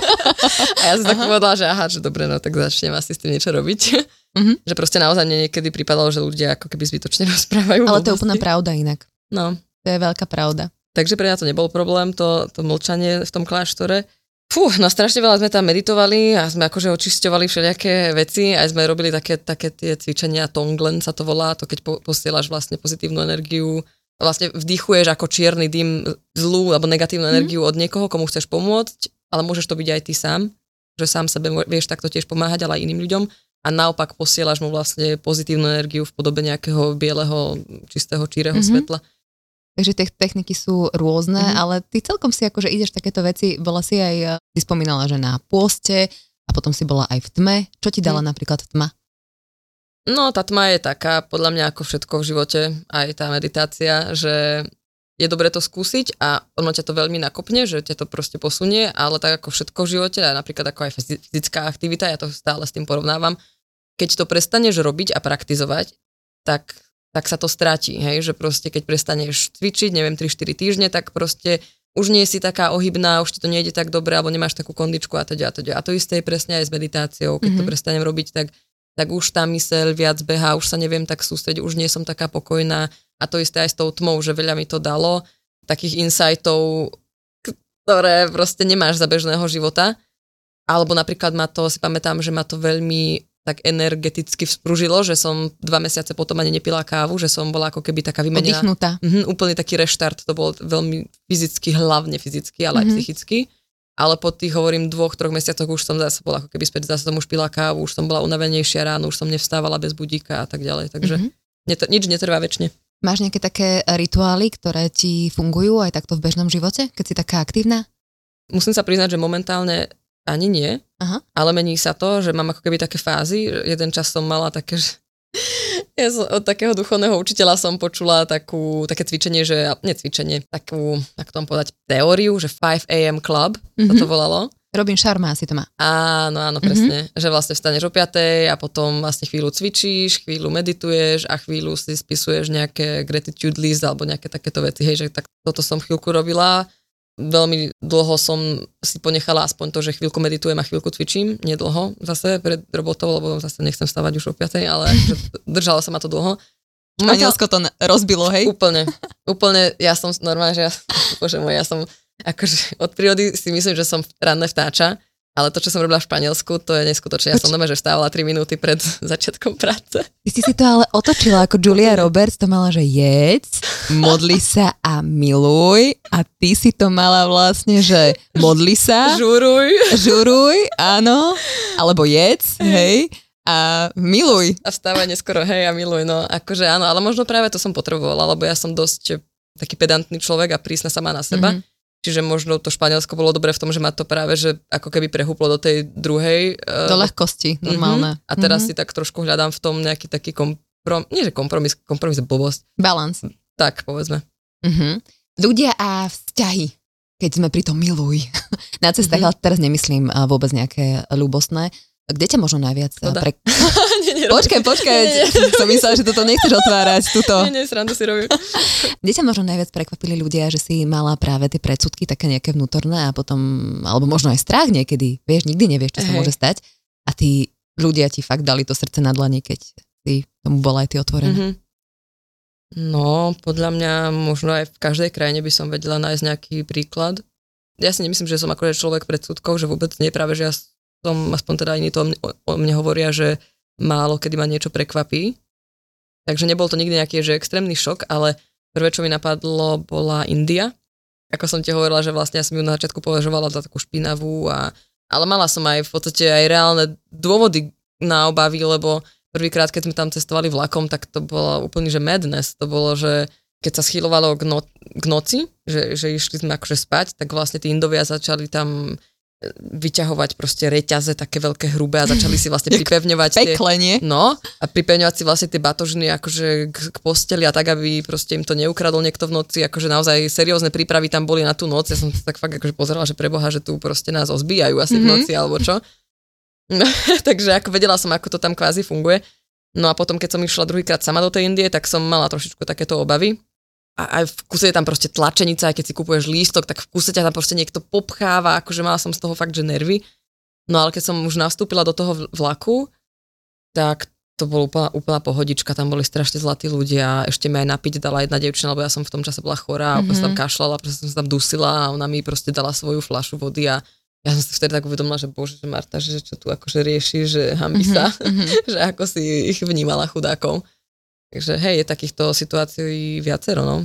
<laughs> a ja som tak povedala, že aha, že dobre, no tak začnem asi s tým niečo robiť. Mm-hmm. že proste naozaj mne niekedy pripadalo, že ľudia ako keby zbytočne <laughs> rozprávajú. Ale to je úplná pravda inak. No. To je veľká pravda. Takže pre mňa to nebol problém, to, to mlčanie v tom kláštore. Fú, no strašne veľa sme tam meditovali a sme akože očisťovali všelijaké veci, aj sme robili také, také tie cvičenia, tonglen sa to volá, to keď po, posielaš vlastne pozitívnu energiu vlastne vdychuješ ako čierny dym zlú alebo negatívnu mhm. energiu mm. od niekoho, komu chceš pomôcť, ale môžeš to byť aj ty sám, že sám sebe vieš takto tiež pomáhať, ale aj iným ľuďom a naopak posielaš mu vlastne pozitívnu energiu v podobe nejakého bieleho, čistého, číreho mm-hmm. svetla. Takže tie techniky sú rôzne, mm-hmm. ale ty celkom si akože ideš takéto veci, bola si aj, ty spomínala, že na pôste a potom si bola aj v tme. Čo ti dala mm. napríklad tma? No, tá tma je taká, podľa mňa ako všetko v živote, aj tá meditácia, že je dobre to skúsiť a ono ťa to veľmi nakopne, že ťa to proste posunie, ale tak ako všetko v živote, a napríklad ako aj fyzická aktivita, ja to stále s tým porovnávam, keď to prestaneš robiť a praktizovať, tak, tak sa to stratí, hej, že proste keď prestaneš cvičiť, neviem, 3-4 týždne, tak proste už nie si taká ohybná, už ti to nejde tak dobre, alebo nemáš takú kondičku a teda a teda. A to isté je presne aj s meditáciou, keď mm-hmm. to mhm. prestanem robiť, tak tak už tá myseľ viac beha, už sa neviem tak sústrediť, už nie som taká pokojná a to isté aj s tou tmou, že veľa mi to dalo, takých insightov, ktoré proste nemáš za bežného života. Alebo napríklad ma to, si pamätám, že ma to veľmi tak energeticky vzpružilo, že som dva mesiace potom ani nepila kávu, že som bola ako keby taká vymenená. Oddychnutá. Mhm, úplný taký reštart, to bol veľmi fyzicky, hlavne fyzicky, ale mm-hmm. aj mhm. psychicky ale po tých, hovorím, dvoch, troch mesiacoch už som zase bola ako keby späť, zase som už pila kávu, už som bola unavenejšia ráno, už som nevstávala bez budíka a tak ďalej, takže mm-hmm. netr- nič netrvá väčšine. Máš nejaké také rituály, ktoré ti fungujú aj takto v bežnom živote, keď si taká aktívna? Musím sa priznať, že momentálne ani nie, Aha. ale mení sa to, že mám ako keby také fázy. Jeden čas som mala také, že ja som, od takého duchovného učiteľa som počula takú, také cvičenie, že, nie cvičenie, takú, ako tom povedať, teóriu, že 5 AM Club, mm-hmm. to, to volalo. Robin Sharma asi to má. Áno, áno, presne. Mm-hmm. Že vlastne vstaneš o 5 a potom vlastne chvíľu cvičíš, chvíľu medituješ a chvíľu si spisuješ nejaké gratitude list alebo nejaké takéto veci. Hej, že tak toto som chvíľku robila veľmi dlho som si ponechala aspoň to, že chvíľku meditujem a chvíľku cvičím, nedlho zase pred robotou, lebo zase nechcem stavať už o 5, ale <laughs> držalo sa ma to dlho. Španielsko to rozbilo, hej? Úplne, úplne, ja som normálne, že ja, <laughs> bože môj, ja som akože od prírody si myslím, že som ranné vtáča, ale to, čo som robila v Španielsku, to je neskutočné. Ja som doma, že vstávala 3 minúty pred <laughs> začiatkom práce. Ty si si to ale otočila, ako Julia Roberts to mala, že jedz, modli sa a miluj a ty si to mala vlastne, že modli sa. Žuruj. Žuruj, áno. Alebo jedz, hej a miluj. A vstávaj neskoro, hej, a miluj, no akože áno, ale možno práve to som potrebovala, lebo ja som dosť taký pedantný človek a prísna sama na seba. Mm-hmm Čiže možno to Španielsko bolo dobre v tom, že ma to práve, že ako keby prehúplo do tej druhej. Do uh, ľahkosti, normálne. Uh-huh. A teraz uh-huh. si tak trošku hľadám v tom nejaký taký komprom, nie že kompromis, kompromis je blbosť. Balance. Tak, povedzme. Uh-huh. Ľudia a vzťahy, keď sme pri tom miluj. <laughs> Na cestách, uh-huh. ale teraz nemyslím vôbec nejaké ľúbostné. Kde ťa možno najviac pre... <laughs> nie, <laughs> nie, počkaj, počkaj, nie, nie. som myslela, že toto nechceš otvárať. Tuto. Nie, nie, srandu si robím. <laughs> Kde ťa možno najviac prekvapili ľudia, že si mala práve tie predsudky také nejaké vnútorné a potom, alebo možno aj strach niekedy, vieš, nikdy nevieš, čo sa môže stať a tí ľudia ti fakt dali to srdce na dlani, keď si tomu bola aj ty otvorená. Mm-hmm. No, podľa mňa možno aj v každej krajine by som vedela nájsť nejaký príklad. Ja si nemyslím, že som akože človek predsudkov, že vôbec nie práve, že ja som, aspoň teda iní to o mne hovoria, že málo kedy ma niečo prekvapí. Takže nebol to nikdy nejaký že extrémny šok, ale prvé, čo mi napadlo, bola India. Ako som ti hovorila, že vlastne ja som ju na začiatku považovala za takú špinavú, a, ale mala som aj v podstate aj reálne dôvody na obavy, lebo prvýkrát, keď sme tam cestovali vlakom, tak to bolo úplne, že madness. To bolo, že keď sa schylovalo k, no, k noci, že, že išli sme akože spať, tak vlastne tí Indovia začali tam vyťahovať proste reťaze také veľké hrubé a začali si vlastne <laughs> pripevňovať Pekle, nie? No, a pripevňovať si vlastne tie batožiny akože k, k posteli a tak, aby proste im to neukradol niekto v noci, akože naozaj seriózne prípravy tam boli na tú noc. Ja som tak fakt akože pozerala, že preboha, že tu proste nás ozbijajú asi mm-hmm. v mhm. noci alebo čo. No, <laughs> takže ako vedela som, ako to tam kvázi funguje. No a potom, keď som išla druhýkrát sama do tej Indie, tak som mala trošičku takéto obavy a aj v kuse je tam proste tlačenica, aj keď si kupuješ lístok, tak v kuse ťa tam proste niekto popcháva, akože mala som z toho fakt, že nervy. No ale keď som už nastúpila do toho vlaku, tak to bolo úplná, úplná pohodička, tam boli strašne zlatí ľudia, ešte mi aj napiť dala jedna devčina, lebo ja som v tom čase bola chorá, mm-hmm. a tam kašľala, proste som sa tam dusila a ona mi proste dala svoju flašu vody a ja som si vtedy tak uvedomila, že bože, že Marta, že čo tu akože rieši, že hambi sa, mm-hmm. <laughs> že ako si ich vnímala chudákov. Takže hej, je takýchto situácií viacero, no.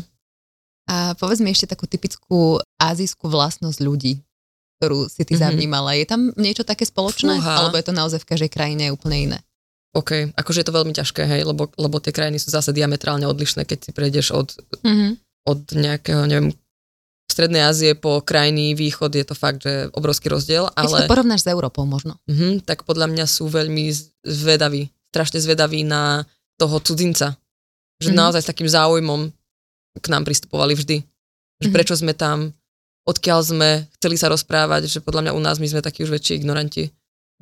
A povedz mi ešte takú typickú azijskú vlastnosť ľudí, ktorú si ty mm-hmm. zavnímala. Je tam niečo také spoločné? Uha. Alebo je to naozaj v každej krajine úplne iné? OK, akože je to veľmi ťažké, hej, lebo, lebo tie krajiny sú zase diametrálne odlišné, keď si prejdeš od, mm-hmm. od nejakého, neviem, Strednej Ázie po krajný východ je to fakt, že obrovský rozdiel. Ale... Keď to porovnáš s Európou možno. Mm-hmm, tak podľa mňa sú veľmi zvedaví, strašne zvedaví na toho cudzinca. Že mm-hmm. naozaj s takým záujmom k nám pristupovali vždy. Že mm-hmm. prečo sme tam, odkiaľ sme, chceli sa rozprávať, že podľa mňa u nás my sme takí už väčší ignoranti.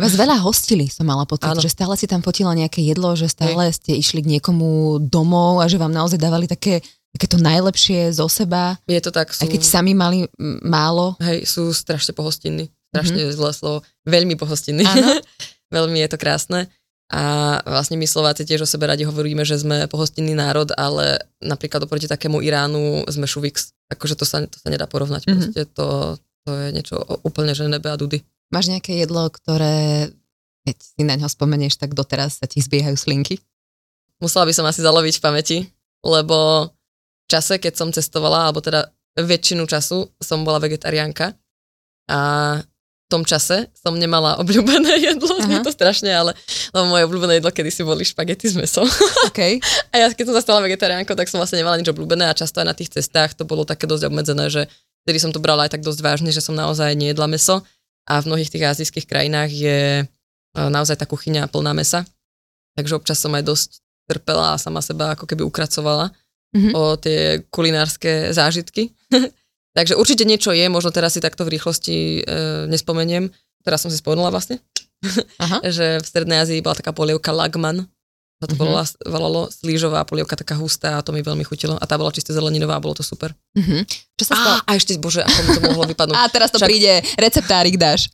Vás veľa hostili, som mala pocit, Áno. že stále si tam fotila nejaké jedlo, že stále Hej. ste išli k niekomu domov a že vám naozaj dávali také, také to najlepšie zo seba. Je to tak. Sú... Aj keď sami mali málo. Hej, sú strašne pohostinní. Strašne mm-hmm. zlé slovo. Veľmi pohostinní. <laughs> Veľmi je to krásne. A vlastne my Slováci tiež o sebe radi hovoríme, že sme pohostinný národ, ale napríklad oproti takému Iránu sme šuvix. Akože to sa, to sa nedá porovnať. Mm-hmm. Proste to, to je niečo úplne, že nebe a dudy. Máš nejaké jedlo, ktoré, keď si na ňo spomenieš, tak doteraz sa ti zbiehajú slinky? Musela by som asi zaloviť v pamäti, lebo v čase, keď som cestovala, alebo teda väčšinu času som bola vegetariánka a tom čase som nemala <laughs> obľúbené jedlo, je to strašne, ale lebo moje obľúbené jedlo si boli špagety s mesom. <laughs> Okay. a ja keď som sa stala vegetariánkou, tak som vlastne nemala nič obľúbené a často aj na tých cestách to bolo také dosť obmedzené, že vtedy som to brala aj tak dosť vážne, že som naozaj nejedla meso a v mnohých tých azijských krajinách je e, naozaj tá kuchyňa plná mesa. Takže občas som aj dosť trpela a sama seba ako keby ukracovala mm-hmm. o tie kulinárske zážitky. <laughs> Takže určite niečo je, možno teraz si takto v rýchlosti e, nespomeniem. Teraz som si spomenula vlastne, Aha. <laughs> že v Strednej Ázii bola taká polievka lagman. To uh-huh. bolo, volalo slížová polievka, taká hustá a to mi veľmi chutilo. A tá bola čiste zeleninová a bolo to super. Uh-huh. Čo sa stalo? A, a ešte, bože, ako mi to mohlo vypadnúť. <laughs> A teraz to Však... príde, receptárik dáš.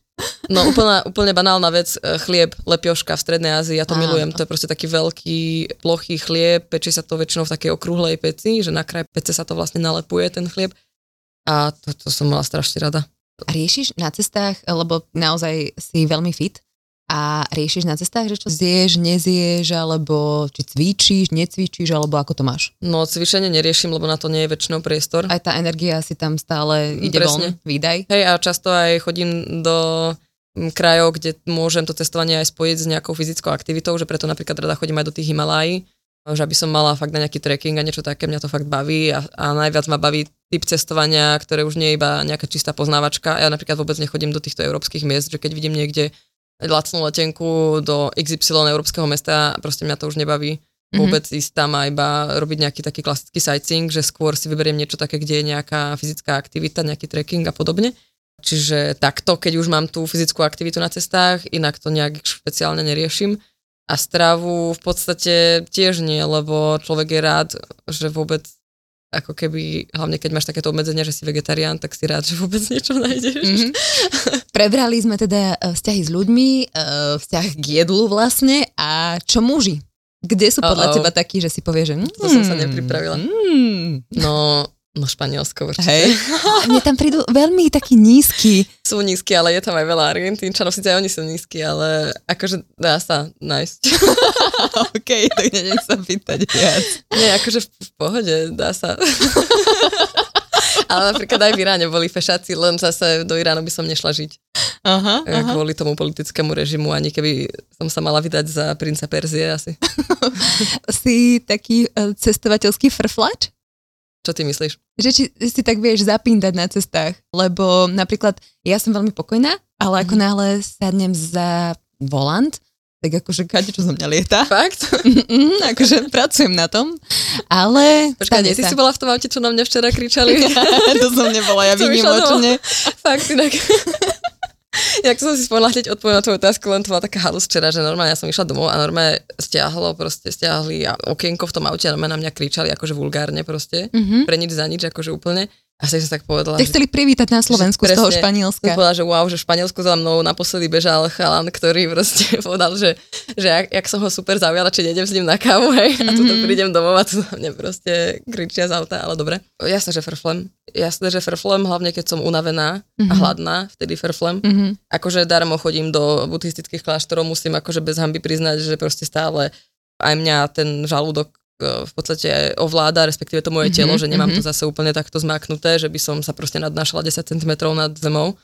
No úplne, úplne banálna vec, e, chlieb, lepioška v Strednej Ázii, ja to Á, milujem, to je proste taký veľký, plochý chlieb, pečie sa to väčšinou v takej okrúhlej peci, že na kraj pece sa to vlastne nalepuje ten chlieb a to, to som mala strašne rada. Riešiš na cestách, lebo naozaj si veľmi fit, a riešiš na cestách, že čo zješ, nezješ, alebo či cvičíš, necvičíš, alebo ako to máš? No cvičenie neriešim, lebo na to nie je väčšinou priestor. Aj tá energia si tam stále ide Presne. von, výdaj. Hej, a často aj chodím do krajov, kde môžem to cestovanie aj spojiť s nejakou fyzickou aktivitou, že preto napríklad rada chodím aj do tých Himalají, že aby som mala fakt na nejaký trekking a niečo také, mňa to fakt baví a, a najviac ma baví typ cestovania, ktoré už nie je iba nejaká čistá poznávačka. Ja napríklad vôbec nechodím do týchto európskych miest, že keď vidím niekde lacnú letenku do XY európskeho mesta, proste mňa to už nebaví mhm. vôbec mm-hmm. ísť tam a iba robiť nejaký taký klasický sightseeing, že skôr si vyberiem niečo také, kde je nejaká fyzická aktivita, nejaký trekking a podobne. Čiže takto, keď už mám tú fyzickú aktivitu na cestách, inak to nejak špeciálne neriešim. A stravu v podstate tiež nie, lebo človek je rád, že vôbec ako keby, hlavne keď máš takéto obmedzenia, že si vegetarián, tak si rád, že vôbec niečo nájdeš. Mm-hmm. <laughs> Prebrali sme teda e, vzťahy s ľuďmi, e, vzťah k jedlu vlastne a čo muži? Kde sú podľa Uh-oh. teba takí, že si povie, že... Mm, to som sa nepripravila. Mm. No, No Španielsko určite. Hej. <laughs> Mne tam prídu veľmi taký nízky. Sú nízky, ale je tam aj veľa Argentínčanov, síce aj oni sú nízky, ale akože dá sa nájsť. <laughs> OK, tak neviem sa pýtať viac. Nie, akože v, v pohode, dá sa. <laughs> ale napríklad aj v Iráne boli fešáci, len zase do Iránu by som nešla žiť. Aha, aha. Kvôli tomu politickému režimu, ani keby som sa mala vydať za princa Perzie asi. si taký uh, cestovateľský frflač? Čo ty myslíš? Že či si tak vieš zapíndať na cestách, lebo napríklad ja som veľmi pokojná, ale ako mm. náhle sadnem za volant, tak akože kade čo zo mňa lieta. Fakt? <laughs> Mm, akože pracujem na tom, ale... Počkaj, nie, ty si bola v tom aute, čo na mňa včera kričali? <laughs> to som nebola, ja <laughs> výnimočne. Fakt, inak. Jak som si spomínala hneď odpovedať na tvoju otázku, len to bola taká halus včera, že normálne ja som išla domov a normálne stiahlo, proste stiahli a okienko v tom aute a na mňa kričali akože vulgárne proste, mm-hmm. pre nič za nič, akože úplne. A si sa tak povedala. Ty chceli privítať na Slovensku z toho Španielska. Povedala, že wow, že v Španielsku za mnou naposledy bežal chalan, ktorý proste <laughs> povedal, že, že jak, jak som ho super zaujala, či nejdem s ním na kávu, hej, mm-hmm. a tu mhm. prídem domov a tu na mne proste kričia z auta, ale dobre. Jasné, že frflem. Jasné, že frflem, hlavne keď som unavená mm-hmm. a mhm. hladná, vtedy frflem. Mm-hmm. Akože darmo chodím do buddhistických kláštorov, musím akože bez hamby priznať, že proste stále aj mňa ten žalúdok v podstate ovláda, respektíve to moje telo, mm-hmm, že nemám mm-hmm. to zase úplne takto zmaknuté, že by som sa proste nadnášala 10 cm nad zemou.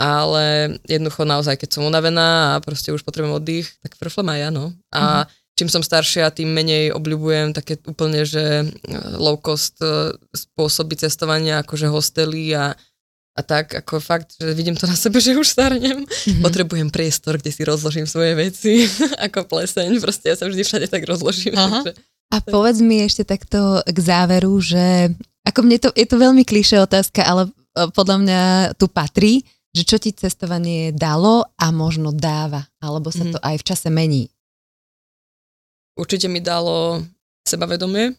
Ale jednoducho naozaj, keď som unavená a proste už potrebujem oddych, tak frflem aj ja, no. A mm-hmm. čím som staršia, tým menej obľúbujem také úplne, že e, low cost e, spôsoby cestovania, akože hostely a, a tak, ako fakt, že vidím to na sebe, že už starnem. Mm-hmm. Potrebujem priestor, kde si rozložím svoje veci, <laughs> ako pleseň, proste ja sa vždy všade tak rozložím. Aha. Takže a povedz mi ešte takto k záveru, že ako mne to, je to veľmi klišé otázka, ale e, podľa mňa tu patrí, že čo ti cestovanie dalo a možno dáva, alebo sa mm. to aj v čase mení. Určite mi dalo sebavedomie,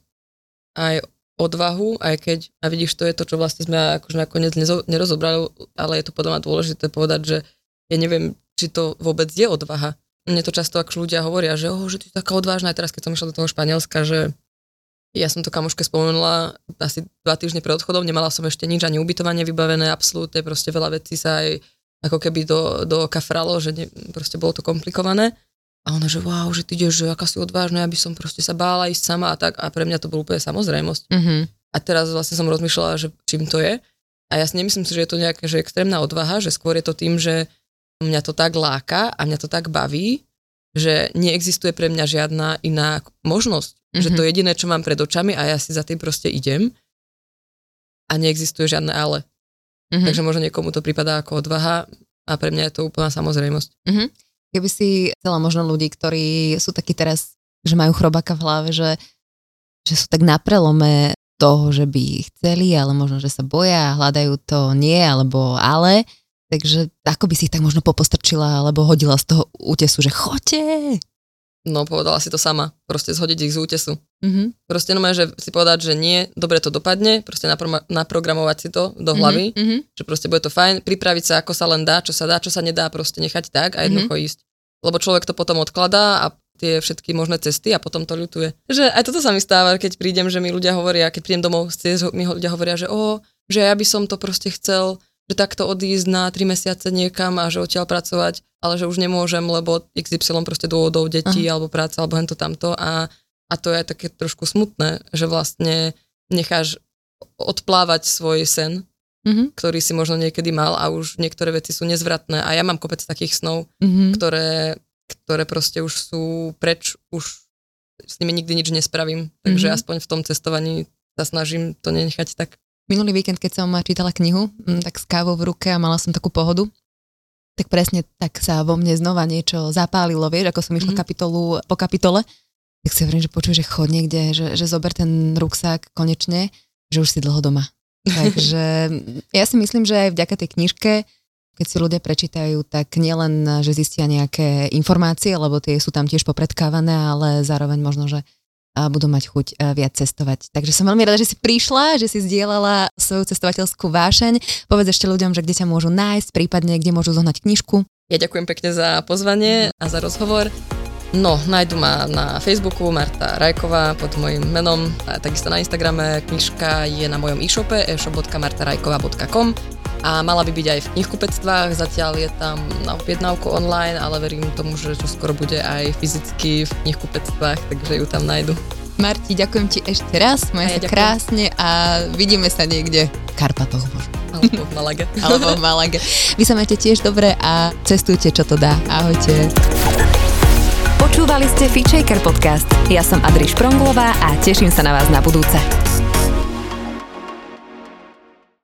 aj odvahu, aj keď, a vidíš, to je to, čo vlastne sme akože nakoniec nerozobrali, ale je to podľa mňa dôležité povedať, že ja neviem, či to vôbec je odvaha. Mne to často ako ľudia hovoria, že, oh, že ty taká odvážna aj teraz, keď som išla do toho Španielska, že ja som to kamoške spomenula asi dva týždne pred odchodom, nemala som ešte nič, ani ubytovanie vybavené, absolútne, proste veľa vecí sa aj ako keby do, do kafralo, že ne, proste bolo to komplikované. A ona, že wow, že ty ideš, že aká si odvážna, aby som proste sa bála ísť sama a tak. A pre mňa to bolo úplne samozrejmosť. Mm-hmm. A teraz vlastne som rozmýšľala, že čím to je. A ja si nemyslím si, že je to nejaká že extrémna odvaha, že skôr je to tým, že mňa to tak láka a mňa to tak baví, že neexistuje pre mňa žiadna iná možnosť. Mm-hmm. Že to mhm. jediné, čo mám pred očami a ja si za tým proste idem a neexistuje žiadne ale. Mm-hmm. Takže možno niekomu to pripadá ako odvaha a pre mňa je to úplná samozrejmosť. Mm-hmm. Keby si chcela možno ľudí, ktorí sú takí teraz, že majú chrobaka v hlave, že, že sú tak na prelome toho, že by chceli, ale možno, že sa boja, hľadajú to nie, alebo ale, Takže ako by si ich tak možno popostrčila alebo hodila z toho útesu, že choďte. No, povedala si to sama. Proste zhodiť ich z útesu. Mm-hmm. Proste no že si povedať, že nie, dobre to dopadne, proste napro- naprogramovať si to do hlavy, mm-hmm. že proste bude to fajn, pripraviť sa, ako sa len dá, čo sa dá, čo sa nedá, proste nechať tak a jednoducho mm-hmm. ísť. Lebo človek to potom odkladá a tie všetky možné cesty a potom to ľutuje. Že aj toto sa mi stáva, keď prídem, že mi ľudia hovoria, keď prídem domov, mi ľudia hovoria, že o, že ja by som to proste chcel že takto odísť na 3 mesiace niekam a že odtiaľ pracovať, ale že už nemôžem, lebo XY proste dôvodov detí Aha. alebo práca alebo hento tamto a, a to je také trošku smutné, že vlastne necháš odplávať svoj sen, mm-hmm. ktorý si možno niekedy mal a už niektoré veci sú nezvratné a ja mám kopec takých snov, mm-hmm. ktoré, ktoré proste už sú preč, už s nimi nikdy nič nespravím, takže mm-hmm. aspoň v tom cestovaní sa snažím to nenechať tak. Minulý víkend, keď som čítala knihu, mm, tak s kávou v ruke a mala som takú pohodu, tak presne tak sa vo mne znova niečo zapálilo, vieš, ako som išla mm-hmm. kapitolu po kapitole, tak si hovorím, že počuj, že chod niekde, že, že zober ten ruksák konečne, že už si dlho doma. <laughs> Takže ja si myslím, že aj vďaka tej knižke, keď si ľudia prečítajú, tak nielen, že zistia nejaké informácie, lebo tie sú tam tiež popredkávané, ale zároveň možno, že budú mať chuť viac cestovať. Takže som veľmi rada, že si prišla, že si zdieľala svoju cestovateľskú vášeň. Povedz ešte ľuďom, že kde ťa môžu nájsť, prípadne kde môžu zohnať knižku. Ja ďakujem pekne za pozvanie a za rozhovor. No, nájdu ma na Facebooku Marta Rajková pod mojim menom, a takisto na Instagrame. Knižka je na mojom e-shope e-shop.martarajkova.com a mala by byť aj v knihkupectvách, zatiaľ je tam na objednávku online, ale verím tomu, že čo skoro bude aj fyzicky v knihkupectvách, takže ju tam nájdu. Marti, ďakujem ti ešte raz, majú sa krásne a vidíme sa niekde v Karpatoch možno. Alebo v Malage. <laughs> Alebo v Malage. Vy sa majte tiež dobre a cestujte, čo to dá. Ahojte. Počúvali ste Feature podcast. Ja som Adri Špronglová a teším sa na vás na budúce.